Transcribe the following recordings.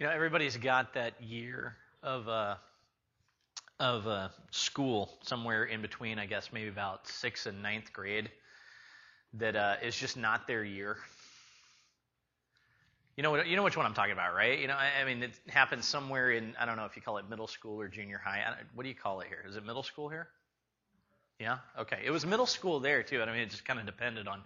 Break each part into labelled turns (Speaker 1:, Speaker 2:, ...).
Speaker 1: You know, everybody's got that year of uh, of uh, school somewhere in between, I guess, maybe about sixth and ninth grade, that uh, is just not their year. You know? You know which one I'm talking about, right? You know, I, I mean, it happens somewhere in I don't know if you call it middle school or junior high. what do you call it here? Is it middle school here? Yeah. Okay. It was middle school there too. I mean, it just kind of depended on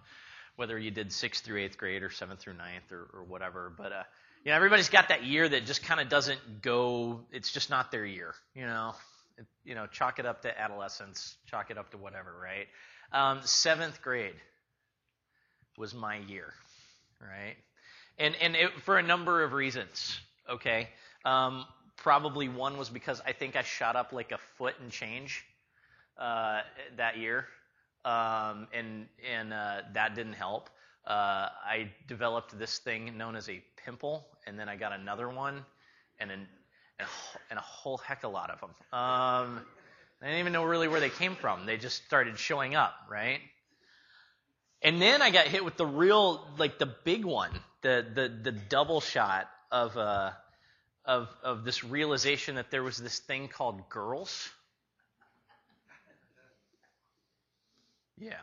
Speaker 1: whether you did sixth through eighth grade or seventh through ninth or, or whatever. But uh, you know, everybody's got that year that just kind of doesn't go. It's just not their year. You know, it, you know, chalk it up to adolescence, chalk it up to whatever, right? Um, seventh grade was my year, right? and and it, for a number of reasons. Okay, um, probably one was because I think I shot up like a foot and change uh, that year, um, and and uh, that didn't help. Uh, I developed this thing known as a pimple, and then I got another one, and an, and, a, whole heck a lot of them. Um, I didn't even know really where they came from. They just started showing up, right? And then I got hit with the real, like the big one, the the the double shot of uh of of this realization that there was this thing called girls. Yeah.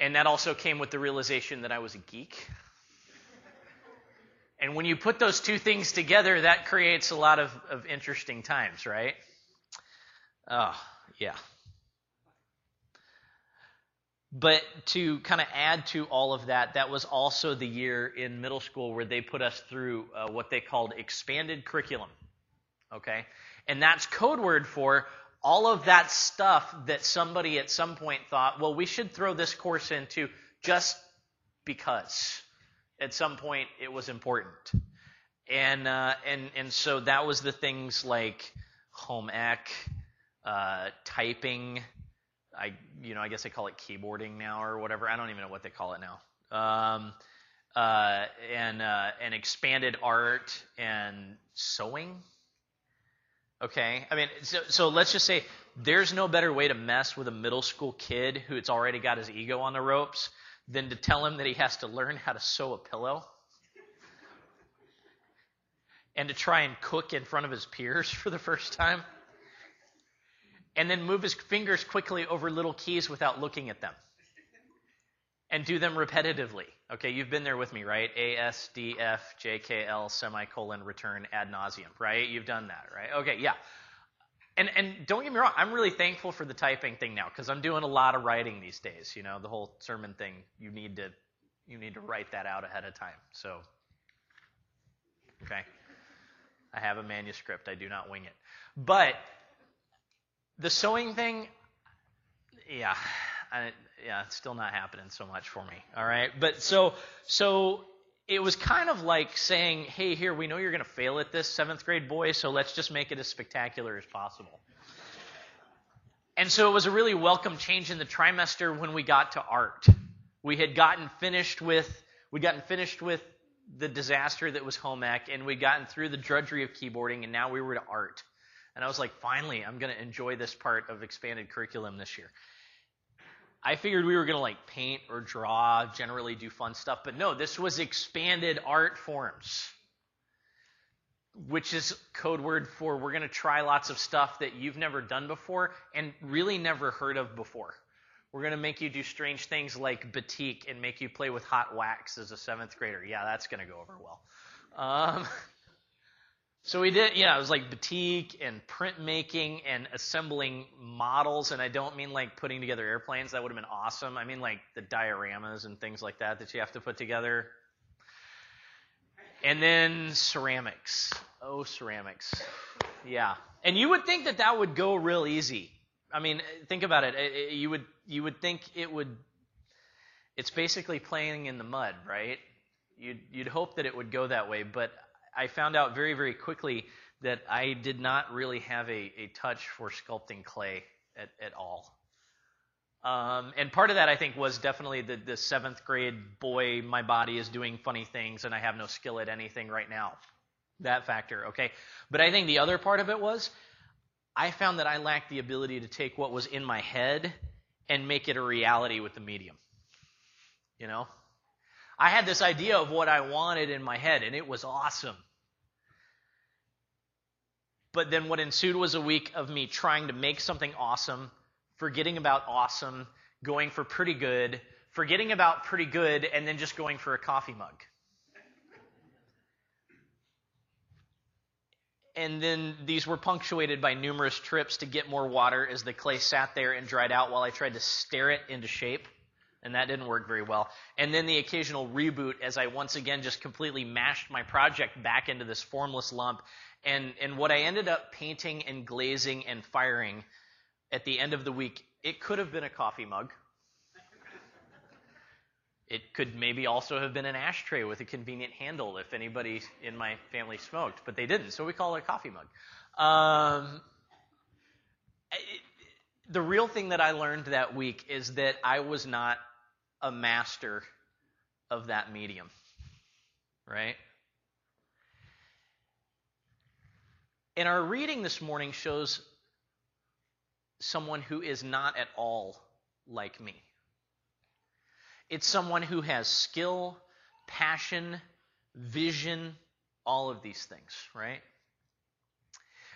Speaker 1: And that also came with the realization that I was a geek. And when you put those two things together, that creates a lot of, of interesting times, right? Oh, yeah. But to kind of add to all of that, that was also the year in middle school where they put us through uh, what they called expanded curriculum. Okay? And that's code word for all of that stuff that somebody at some point thought, well, we should throw this course into just because at some point it was important. And, uh, and, and so that was the things like home ec, uh, typing, I you know I guess they call it keyboarding now or whatever. I don't even know what they call it now. Um, uh, and uh, and expanded art and sewing. Okay, I mean, so, so let's just say there's no better way to mess with a middle school kid who's already got his ego on the ropes than to tell him that he has to learn how to sew a pillow and to try and cook in front of his peers for the first time and then move his fingers quickly over little keys without looking at them. And do them repetitively. Okay, you've been there with me, right? A, S, D, F, J, K, L, semicolon, return, ad nauseum, right? You've done that, right? Okay, yeah. And, and don't get me wrong, I'm really thankful for the typing thing now because I'm doing a lot of writing these days. You know, the whole sermon thing, you need to you need to write that out ahead of time. So, okay, I have a manuscript. I do not wing it. But the sewing thing, yeah, I, yeah, it's still not happening so much for me. All right, but so so it was kind of like saying, hey, here we know you're going to fail at this, seventh grade boy, so let's just make it as spectacular as possible. And so it was a really welcome change in the trimester when we got to art. We had gotten finished with we'd gotten finished with the disaster that was home ec, and we'd gotten through the drudgery of keyboarding, and now we were to art. And I was like, finally, I'm going to enjoy this part of expanded curriculum this year. I figured we were going to like paint or draw, generally do fun stuff, but no, this was expanded art forms, which is code word for we're going to try lots of stuff that you've never done before and really never heard of before. We're going to make you do strange things like batik and make you play with hot wax as a seventh grader. Yeah, that's going to go over well. Um, So we did, yeah, it was like batik and printmaking and assembling models. And I don't mean like putting together airplanes. That would have been awesome. I mean like the dioramas and things like that that you have to put together. And then ceramics. Oh, ceramics. Yeah. And you would think that that would go real easy. I mean, think about it. Eh, eh, you would you would think it would. It's basically playing in the mud, right? You'd you'd hope that it would go that way, but I found out very, very quickly that I did not really have a, a touch for sculpting clay at, at all. Um, and part of that, I think, was definitely the, the seventh grade boy, my body is doing funny things and I have no skill at anything right now. That factor, okay? But I think the other part of it was I found that I lacked the ability to take what was in my head and make it a reality with the medium. You know? I had this idea of what I wanted in my head, and it was awesome. But then what ensued was a week of me trying to make something awesome, forgetting about awesome, going for pretty good, forgetting about pretty good, and then just going for a coffee mug. And then these were punctuated by numerous trips to get more water as the clay sat there and dried out while I tried to stare it into shape. And that didn't work very well. And then the occasional reboot as I once again just completely mashed my project back into this formless lump. And, and what I ended up painting and glazing and firing at the end of the week, it could have been a coffee mug. It could maybe also have been an ashtray with a convenient handle if anybody in my family smoked, but they didn't, so we call it a coffee mug. Um, it, the real thing that I learned that week is that I was not a master of that medium, right? And our reading this morning shows someone who is not at all like me. It's someone who has skill, passion, vision, all of these things, right?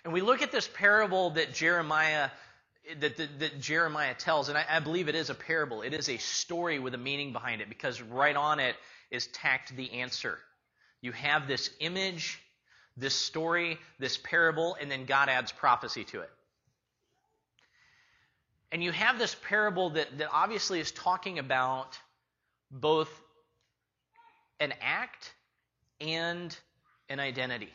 Speaker 1: And we look at this parable that Jeremiah that, that, that Jeremiah tells, and I, I believe it is a parable. It is a story with a meaning behind it because right on it is tacked the answer. You have this image, this story, this parable, and then God adds prophecy to it. And you have this parable that, that obviously is talking about both an act and an identity.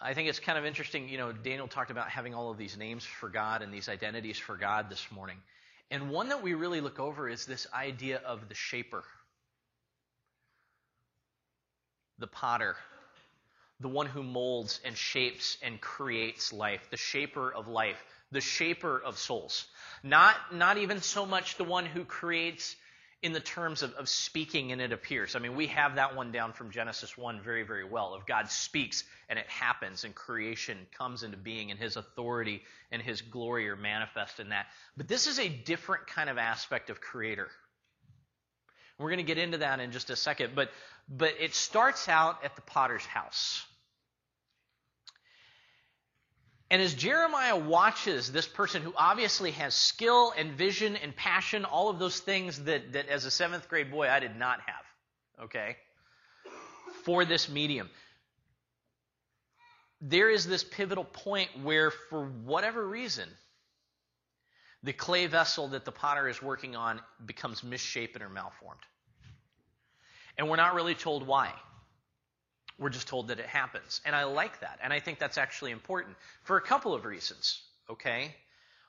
Speaker 1: I think it's kind of interesting. You know, Daniel talked about having all of these names for God and these identities for God this morning. And one that we really look over is this idea of the shaper, the potter, the one who molds and shapes and creates life, the shaper of life, the shaper of souls. Not, not even so much the one who creates in the terms of, of speaking and it appears. I mean, we have that one down from Genesis 1 very, very well. Of God speaks and it happens and creation comes into being and his authority and his glory are manifest in that. But this is a different kind of aspect of creator. We're going to get into that in just a second, but, but it starts out at the potter's house. And as Jeremiah watches this person who obviously has skill and vision and passion, all of those things that, that as a seventh grade boy I did not have, okay, for this medium, there is this pivotal point where, for whatever reason, the clay vessel that the potter is working on becomes misshapen or malformed. And we're not really told why. We're just told that it happens. And I like that. And I think that's actually important for a couple of reasons. Okay?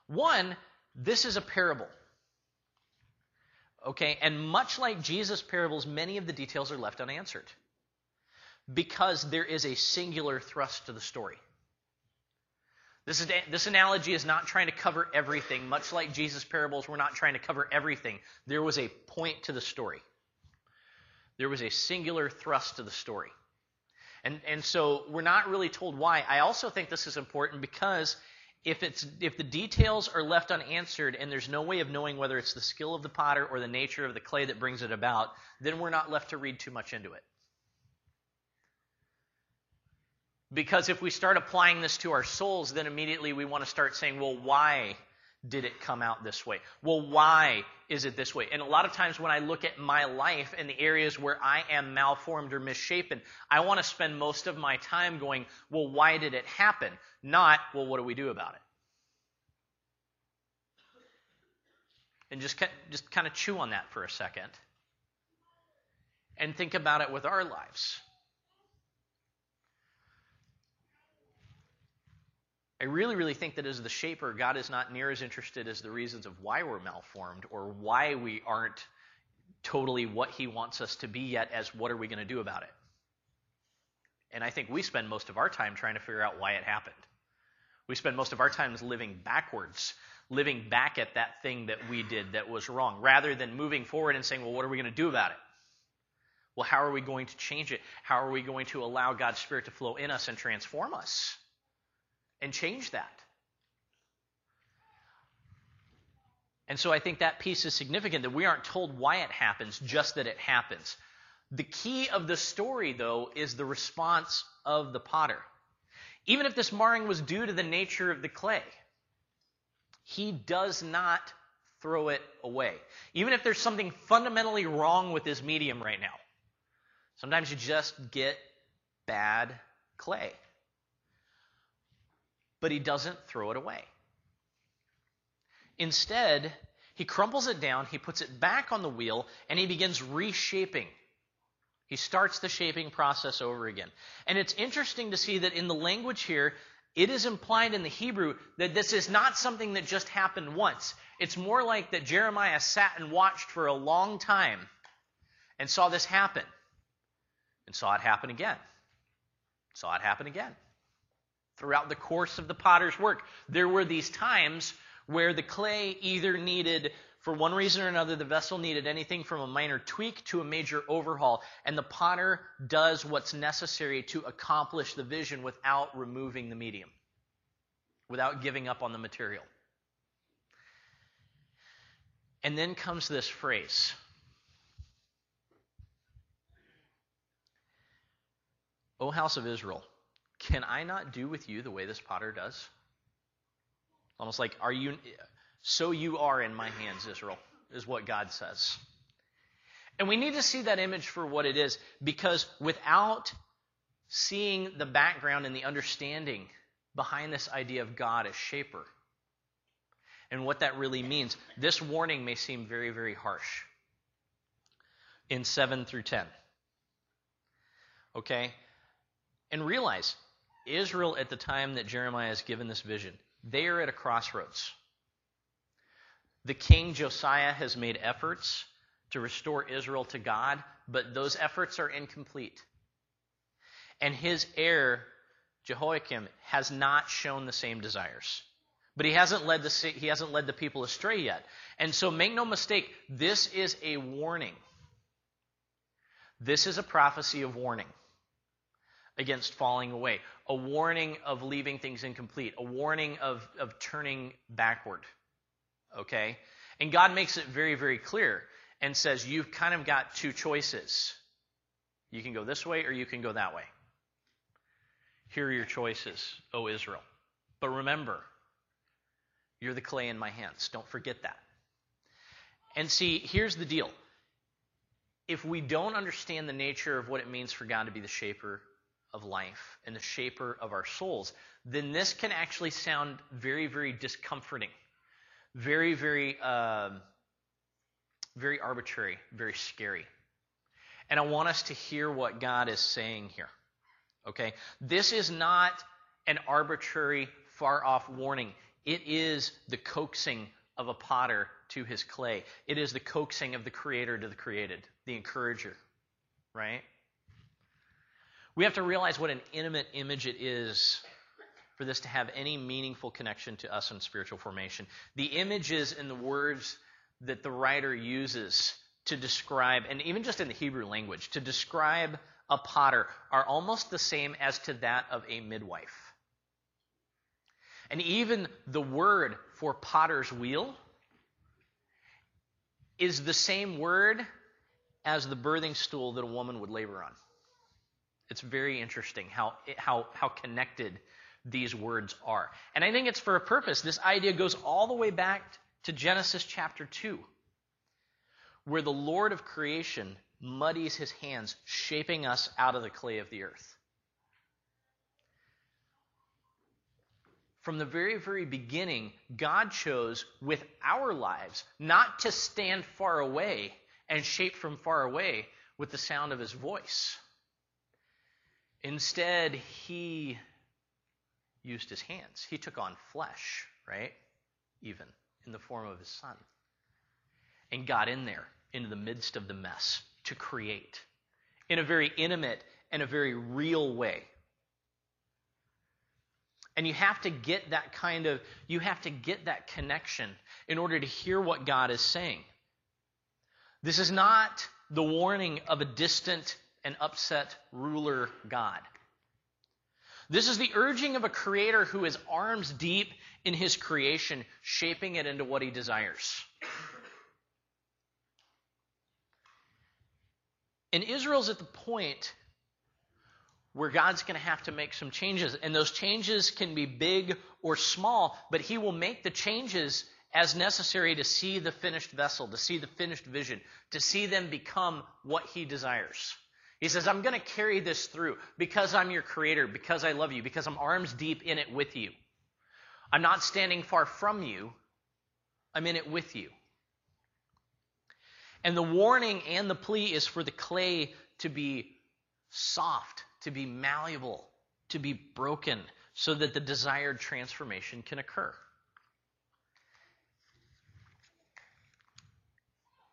Speaker 1: One, this is a parable. Okay? And much like Jesus' parables, many of the details are left unanswered because there is a singular thrust to the story. This, is, this analogy is not trying to cover everything. Much like Jesus' parables, we're not trying to cover everything. There was a point to the story, there was a singular thrust to the story. And, and so we're not really told why. I also think this is important because if, it's, if the details are left unanswered and there's no way of knowing whether it's the skill of the potter or the nature of the clay that brings it about, then we're not left to read too much into it. Because if we start applying this to our souls, then immediately we want to start saying, well, why did it come out this way? Well, why is it this way? And a lot of times when I look at my life and the areas where I am malformed or misshapen, I want to spend most of my time going, well, why did it happen? Not, well, what do we do about it? And just, just kind of chew on that for a second and think about it with our lives. I really, really think that as the shaper, God is not near as interested as the reasons of why we're malformed or why we aren't totally what He wants us to be yet, as what are we going to do about it? And I think we spend most of our time trying to figure out why it happened. We spend most of our time living backwards, living back at that thing that we did that was wrong, rather than moving forward and saying, well, what are we going to do about it? Well, how are we going to change it? How are we going to allow God's Spirit to flow in us and transform us? And change that. And so I think that piece is significant that we aren't told why it happens, just that it happens. The key of the story, though, is the response of the potter. Even if this marring was due to the nature of the clay, he does not throw it away. Even if there's something fundamentally wrong with this medium right now. Sometimes you just get bad clay. But he doesn't throw it away. Instead, he crumples it down, he puts it back on the wheel, and he begins reshaping. He starts the shaping process over again. And it's interesting to see that in the language here, it is implied in the Hebrew that this is not something that just happened once. It's more like that Jeremiah sat and watched for a long time and saw this happen and saw it happen again. Saw it happen again. Throughout the course of the potter's work, there were these times where the clay either needed, for one reason or another, the vessel needed anything from a minor tweak to a major overhaul. And the potter does what's necessary to accomplish the vision without removing the medium, without giving up on the material. And then comes this phrase. O house of Israel, can I not do with you the way this potter does? Almost like, are you, so you are in my hands, Israel, is what God says. And we need to see that image for what it is because without seeing the background and the understanding behind this idea of God as shaper and what that really means, this warning may seem very, very harsh in 7 through 10. Okay? And realize, Israel at the time that Jeremiah is given this vision, they are at a crossroads. The king Josiah has made efforts to restore Israel to God, but those efforts are incomplete. And his heir, Jehoiakim, has not shown the same desires. But he hasn't led the he hasn't led the people astray yet. And so make no mistake, this is a warning. This is a prophecy of warning against falling away, a warning of leaving things incomplete, a warning of, of turning backward. Okay? And God makes it very, very clear and says, You've kind of got two choices. You can go this way or you can go that way. Here are your choices, O Israel. But remember, you're the clay in my hands. Don't forget that. And see, here's the deal. If we don't understand the nature of what it means for God to be the shaper of life and the shaper of our souls, then this can actually sound very, very discomforting, very, very, uh, very arbitrary, very scary. And I want us to hear what God is saying here. Okay? This is not an arbitrary, far off warning. It is the coaxing of a potter to his clay. It is the coaxing of the creator to the created, the encourager, right? We have to realize what an intimate image it is for this to have any meaningful connection to us in spiritual formation. The images and the words that the writer uses to describe, and even just in the Hebrew language, to describe a potter are almost the same as to that of a midwife. And even the word for potter's wheel is the same word as the birthing stool that a woman would labor on. It's very interesting how, how, how connected these words are. And I think it's for a purpose. This idea goes all the way back to Genesis chapter 2, where the Lord of creation muddies his hands, shaping us out of the clay of the earth. From the very, very beginning, God chose with our lives not to stand far away and shape from far away with the sound of his voice. Instead, he used his hands. He took on flesh, right? Even in the form of his son. And got in there into the midst of the mess to create in a very intimate and a very real way. And you have to get that kind of, you have to get that connection in order to hear what God is saying. This is not the warning of a distant an upset ruler God. This is the urging of a creator who is arms deep in his creation, shaping it into what he desires. And Israel's at the point where God's going to have to make some changes. And those changes can be big or small, but he will make the changes as necessary to see the finished vessel, to see the finished vision, to see them become what he desires. He says, I'm going to carry this through because I'm your creator, because I love you, because I'm arms deep in it with you. I'm not standing far from you, I'm in it with you. And the warning and the plea is for the clay to be soft, to be malleable, to be broken, so that the desired transformation can occur.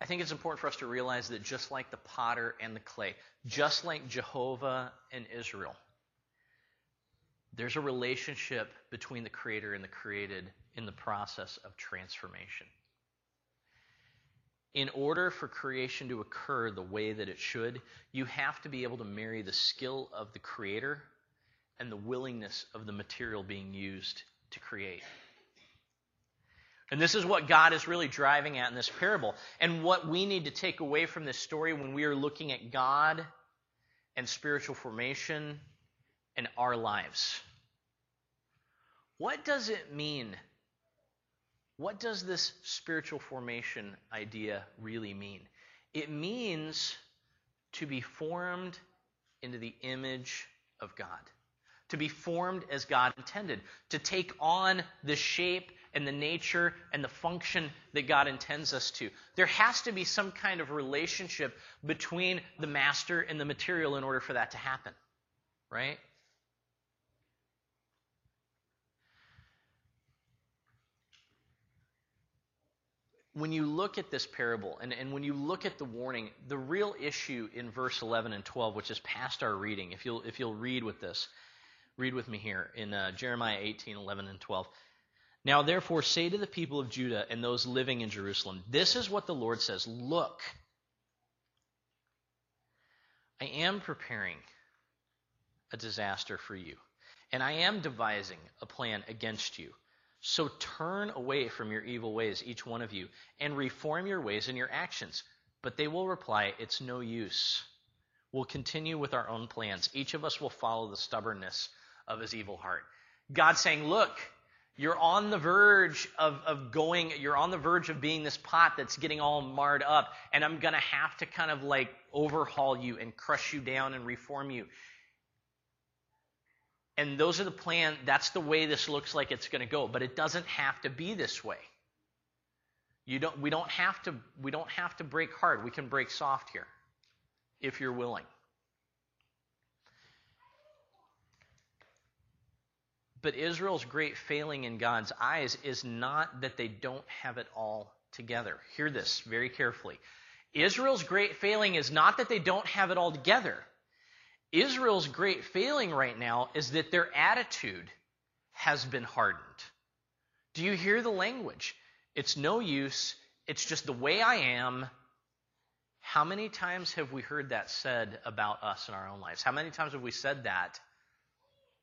Speaker 1: I think it's important for us to realize that just like the potter and the clay, just like Jehovah and Israel, there's a relationship between the creator and the created in the process of transformation. In order for creation to occur the way that it should, you have to be able to marry the skill of the creator and the willingness of the material being used to create. And this is what God is really driving at in this parable. And what we need to take away from this story when we are looking at God and spiritual formation and our lives. What does it mean? What does this spiritual formation idea really mean? It means to be formed into the image of God, to be formed as God intended, to take on the shape and the nature and the function that God intends us to. There has to be some kind of relationship between the master and the material in order for that to happen, right? when you look at this parable and, and when you look at the warning, the real issue in verse 11 and 12, which is past our reading, if you'll, if you'll read with this, read with me here in uh, Jeremiah 18, 11, and 12. Now, therefore, say to the people of Judah and those living in Jerusalem, This is what the Lord says Look, I am preparing a disaster for you, and I am devising a plan against you. So turn away from your evil ways, each one of you, and reform your ways and your actions. But they will reply, It's no use. We'll continue with our own plans. Each of us will follow the stubbornness of his evil heart. God saying, Look, you're on the verge of, of going, you're on the verge of being this pot that's getting all marred up, and I'm going to have to kind of like overhaul you and crush you down and reform you. And those are the plan, that's the way this looks like it's going to go, but it doesn't have to be this way. You don't, we, don't have to, we don't have to break hard. We can break soft here if you're willing. But Israel's great failing in God's eyes is not that they don't have it all together. Hear this very carefully. Israel's great failing is not that they don't have it all together. Israel's great failing right now is that their attitude has been hardened. Do you hear the language? It's no use. It's just the way I am. How many times have we heard that said about us in our own lives? How many times have we said that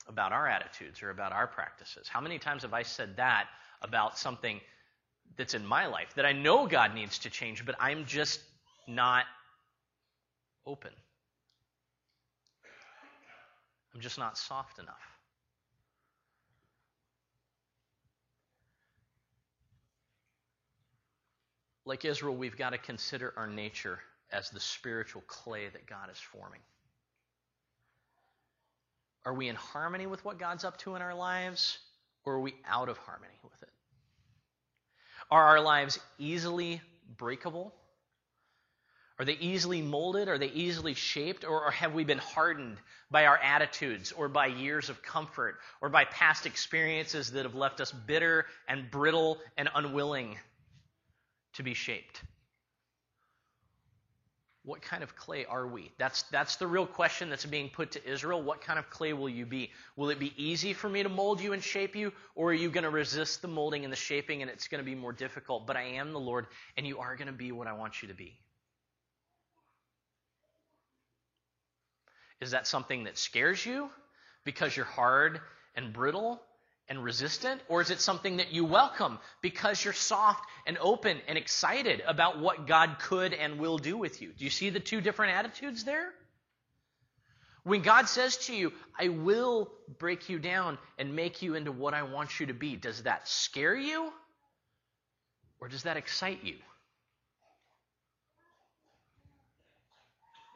Speaker 1: about our attitudes or about our practices? How many times have I said that about something that's in my life that I know God needs to change, but I'm just not open? I'm just not soft enough. Like Israel, we've got to consider our nature as the spiritual clay that God is forming. Are we in harmony with what God's up to in our lives, or are we out of harmony with it? Are our lives easily breakable? Are they easily molded? Are they easily shaped? Or have we been hardened by our attitudes or by years of comfort or by past experiences that have left us bitter and brittle and unwilling to be shaped? What kind of clay are we? That's, that's the real question that's being put to Israel. What kind of clay will you be? Will it be easy for me to mold you and shape you? Or are you going to resist the molding and the shaping and it's going to be more difficult? But I am the Lord and you are going to be what I want you to be. Is that something that scares you because you're hard and brittle and resistant? Or is it something that you welcome because you're soft and open and excited about what God could and will do with you? Do you see the two different attitudes there? When God says to you, I will break you down and make you into what I want you to be, does that scare you? Or does that excite you?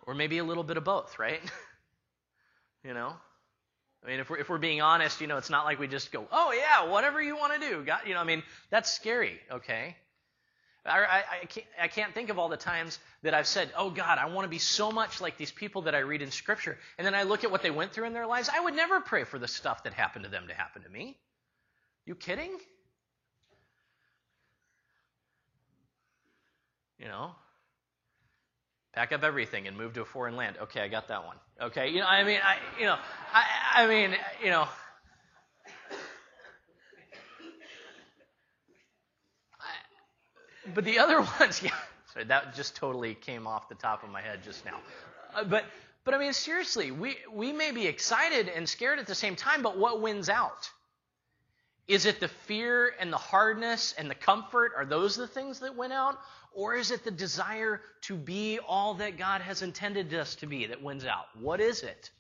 Speaker 1: Or maybe a little bit of both, right? you know? I mean, if we're, if we're being honest, you know, it's not like we just go, oh, yeah, whatever you want to do. God, you know, I mean, that's scary, okay? I, I, I, can't, I can't think of all the times that I've said, oh, God, I want to be so much like these people that I read in Scripture. And then I look at what they went through in their lives. I would never pray for the stuff that happened to them to happen to me. You kidding? You know, pack up everything and move to a foreign land. Okay, I got that one. Okay, you know, I mean, I, you know, I, I mean, you know. but the other ones, yeah, sorry, that just totally came off the top of my head just now. Uh, but, but I mean, seriously, we we may be excited and scared at the same time, but what wins out? Is it the fear and the hardness and the comfort? Are those the things that win out? Or is it the desire to be all that God has intended us to be that wins out? What is it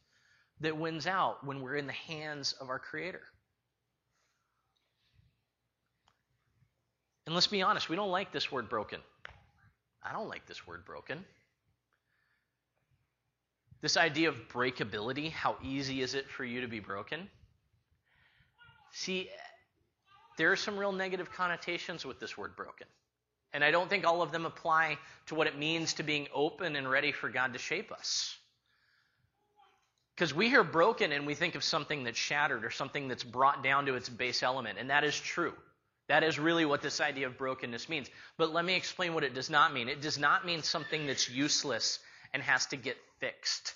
Speaker 1: that wins out when we're in the hands of our Creator? And let's be honest, we don't like this word broken. I don't like this word broken. This idea of breakability, how easy is it for you to be broken? See, there are some real negative connotations with this word broken. And I don't think all of them apply to what it means to being open and ready for God to shape us. Because we hear broken and we think of something that's shattered or something that's brought down to its base element, and that is true. That is really what this idea of brokenness means. But let me explain what it does not mean. It does not mean something that's useless and has to get fixed.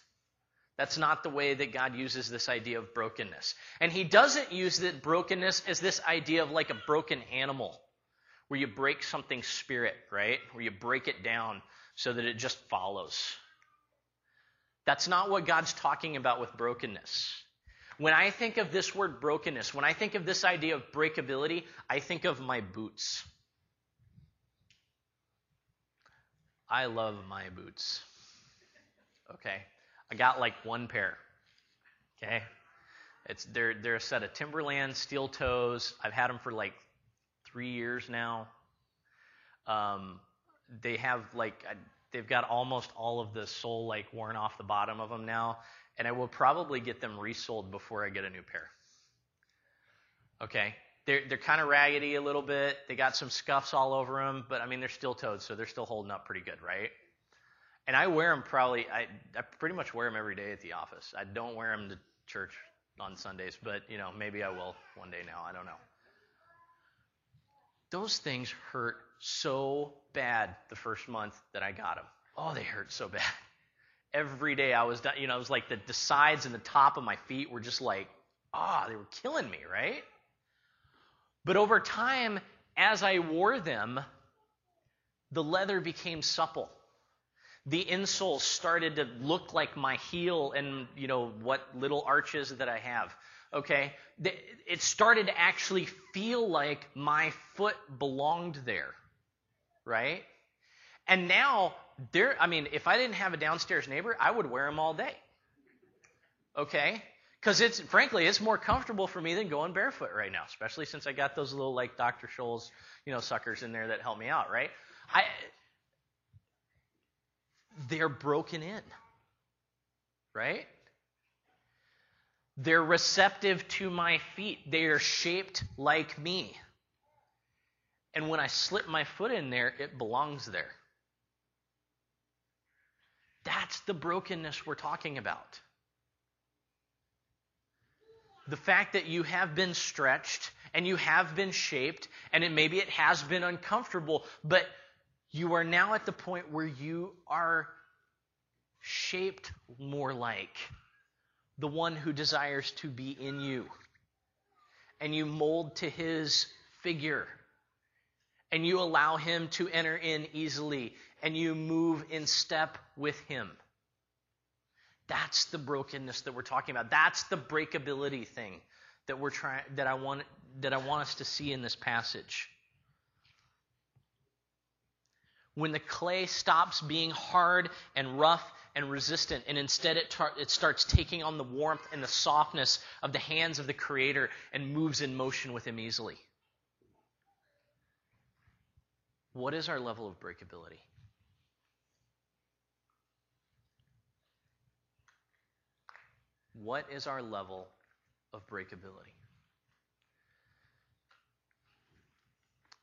Speaker 1: That's not the way that God uses this idea of brokenness. And He doesn't use that brokenness as this idea of like a broken animal where you break something's spirit, right? Where you break it down so that it just follows. That's not what God's talking about with brokenness. When I think of this word brokenness, when I think of this idea of breakability, I think of my boots. I love my boots. Okay? I got like one pair. Okay? It's they're they're a set of Timberland steel toes. I've had them for like three years now. Um, they have like they've got almost all of the sole like worn off the bottom of them now, and I will probably get them resoled before I get a new pair. Okay, they're they're kind of raggedy a little bit. They got some scuffs all over them, but I mean they're still toed, so they're still holding up pretty good, right? And I wear them probably I I pretty much wear them every day at the office. I don't wear them to church on Sundays, but you know maybe I will one day now. I don't know. Those things hurt so bad the first month that I got them. Oh, they hurt so bad. Every day I was, done. you know, it was like the, the sides and the top of my feet were just like, ah, oh, they were killing me, right? But over time, as I wore them, the leather became supple. The insole started to look like my heel and, you know, what little arches that I have okay, it started to actually feel like my foot belonged there, right? And now, there, I mean, if I didn't have a downstairs neighbor, I would wear them all day, okay? Because it's, frankly, it's more comfortable for me than going barefoot right now, especially since I got those little, like, Dr. Scholl's, you know, suckers in there that help me out, right? I, they're broken in, right? They're receptive to my feet. They are shaped like me. And when I slip my foot in there, it belongs there. That's the brokenness we're talking about. The fact that you have been stretched and you have been shaped, and it, maybe it has been uncomfortable, but you are now at the point where you are shaped more like the one who desires to be in you. And you mold to his figure. And you allow him to enter in easily. And you move in step with him. That's the brokenness that we're talking about. That's the breakability thing that we're trying that I want that I want us to see in this passage. When the clay stops being hard and rough and resistant, and instead it, tar- it starts taking on the warmth and the softness of the hands of the Creator and moves in motion with Him easily. What is our level of breakability? What is our level of breakability?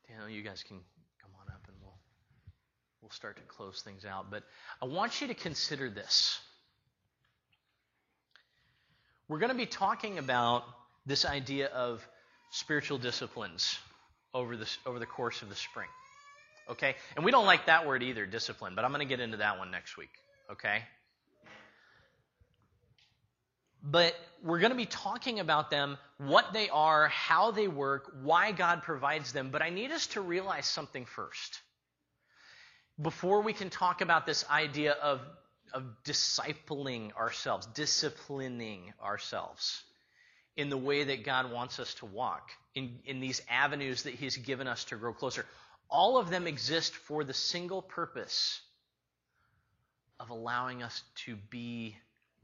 Speaker 1: Daniel, you guys can we'll start to close things out. But I want you to consider this. We're going to be talking about this idea of spiritual disciplines over, this, over the course of the spring. Okay? And we don't like that word either, discipline, but I'm going to get into that one next week. Okay? But we're going to be talking about them, what they are, how they work, why God provides them. But I need us to realize something first before we can talk about this idea of, of discipling ourselves, disciplining ourselves in the way that God wants us to walk, in, in these avenues that He's given us to grow closer, all of them exist for the single purpose of allowing us to be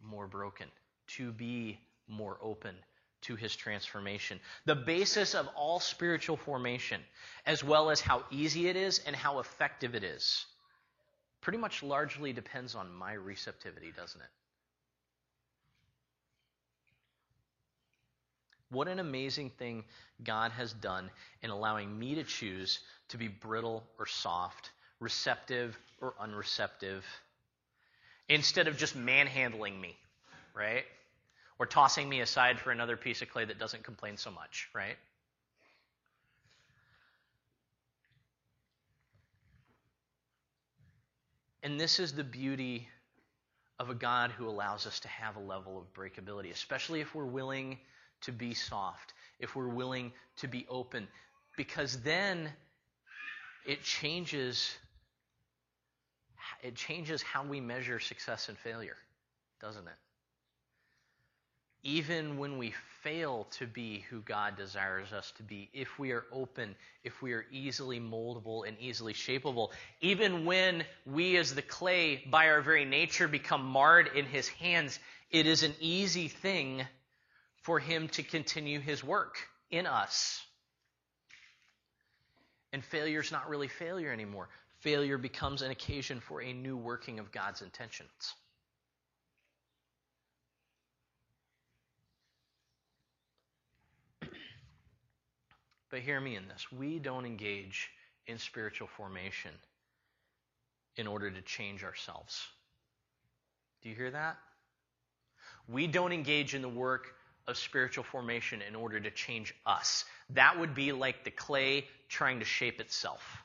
Speaker 1: more broken, to be more open, to his transformation. The basis of all spiritual formation, as well as how easy it is and how effective it is, pretty much largely depends on my receptivity, doesn't it? What an amazing thing God has done in allowing me to choose to be brittle or soft, receptive or unreceptive, instead of just manhandling me, right? Or tossing me aside for another piece of clay that doesn't complain so much, right? And this is the beauty of a God who allows us to have a level of breakability, especially if we're willing to be soft, if we're willing to be open, because then it changes it changes how we measure success and failure, doesn't it? Even when we fail to be who God desires us to be, if we are open, if we are easily moldable and easily shapeable, even when we as the clay, by our very nature, become marred in His hands, it is an easy thing for Him to continue His work in us. And failure is not really failure anymore. Failure becomes an occasion for a new working of God's intentions. But hear me in this. We don't engage in spiritual formation in order to change ourselves. Do you hear that? We don't engage in the work of spiritual formation in order to change us. That would be like the clay trying to shape itself.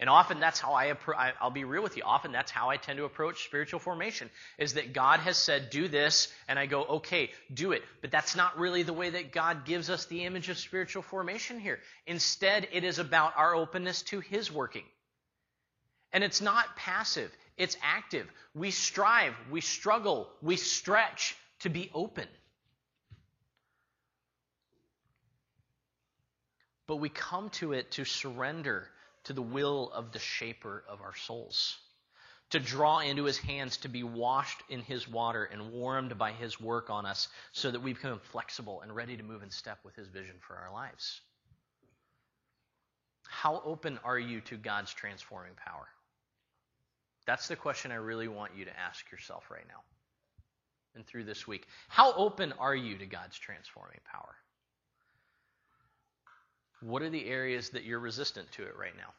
Speaker 1: And often that's how I, I'll be real with you. Often that's how I tend to approach spiritual formation is that God has said, do this, and I go, okay, do it. But that's not really the way that God gives us the image of spiritual formation here. Instead, it is about our openness to His working. And it's not passive, it's active. We strive, we struggle, we stretch to be open. But we come to it to surrender to the will of the shaper of our souls, to draw into his hands, to be washed in his water and warmed by his work on us, so that we become flexible and ready to move in step with his vision for our lives. How open are you to God's transforming power? That's the question I really want you to ask yourself right now and through this week. How open are you to God's transforming power? What are the areas that you're resistant to it right now?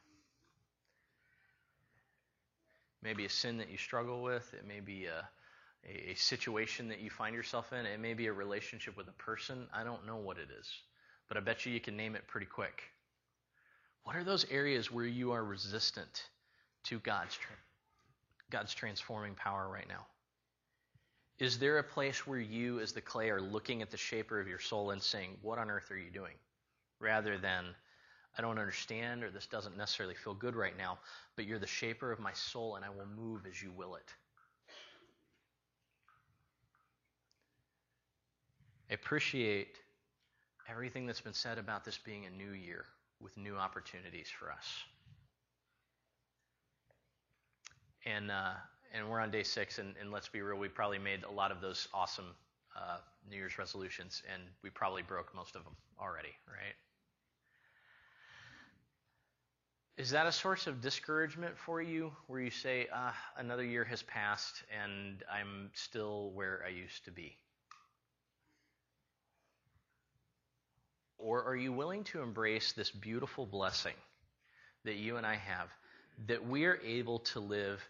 Speaker 1: Maybe a sin that you struggle with. It may be a, a, a situation that you find yourself in. It may be a relationship with a person. I don't know what it is, but I bet you you can name it pretty quick. What are those areas where you are resistant to God's tra- God's transforming power right now? Is there a place where you, as the clay, are looking at the shaper of your soul and saying, What on earth are you doing? Rather than, I don't understand or this doesn't necessarily feel good right now, but you're the shaper of my soul and I will move as you will it. I appreciate everything that's been said about this being a new year with new opportunities for us. And, uh, and we're on day six, and, and, let's be real, we probably made a lot of those awesome uh, New Year's resolutions, and we probably broke most of them already, right? Is that a source of discouragement for you where you say, ah, another year has passed and I'm still where I used to be? Or are you willing to embrace this beautiful blessing that you and I have that we are able to live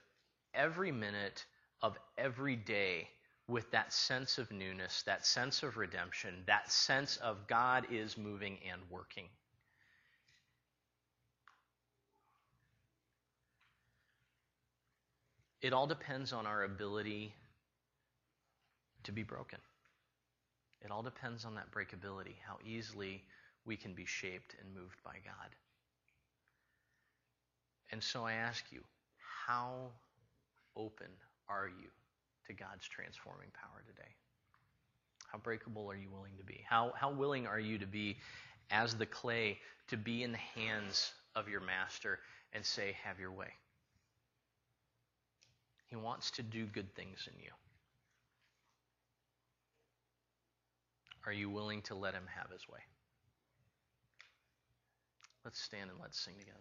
Speaker 1: every minute of every day with that sense of newness, that sense of redemption, that sense of God is moving and working? It all depends on our ability to be broken. It all depends on that breakability, how easily we can be shaped and moved by God. And so I ask you, how open are you to God's transforming power today? How breakable are you willing to be? How, how willing are you to be, as the clay, to be in the hands of your master and say, Have your way? He wants to do good things in you. Are you willing to let him have his way? Let's stand and let's sing together.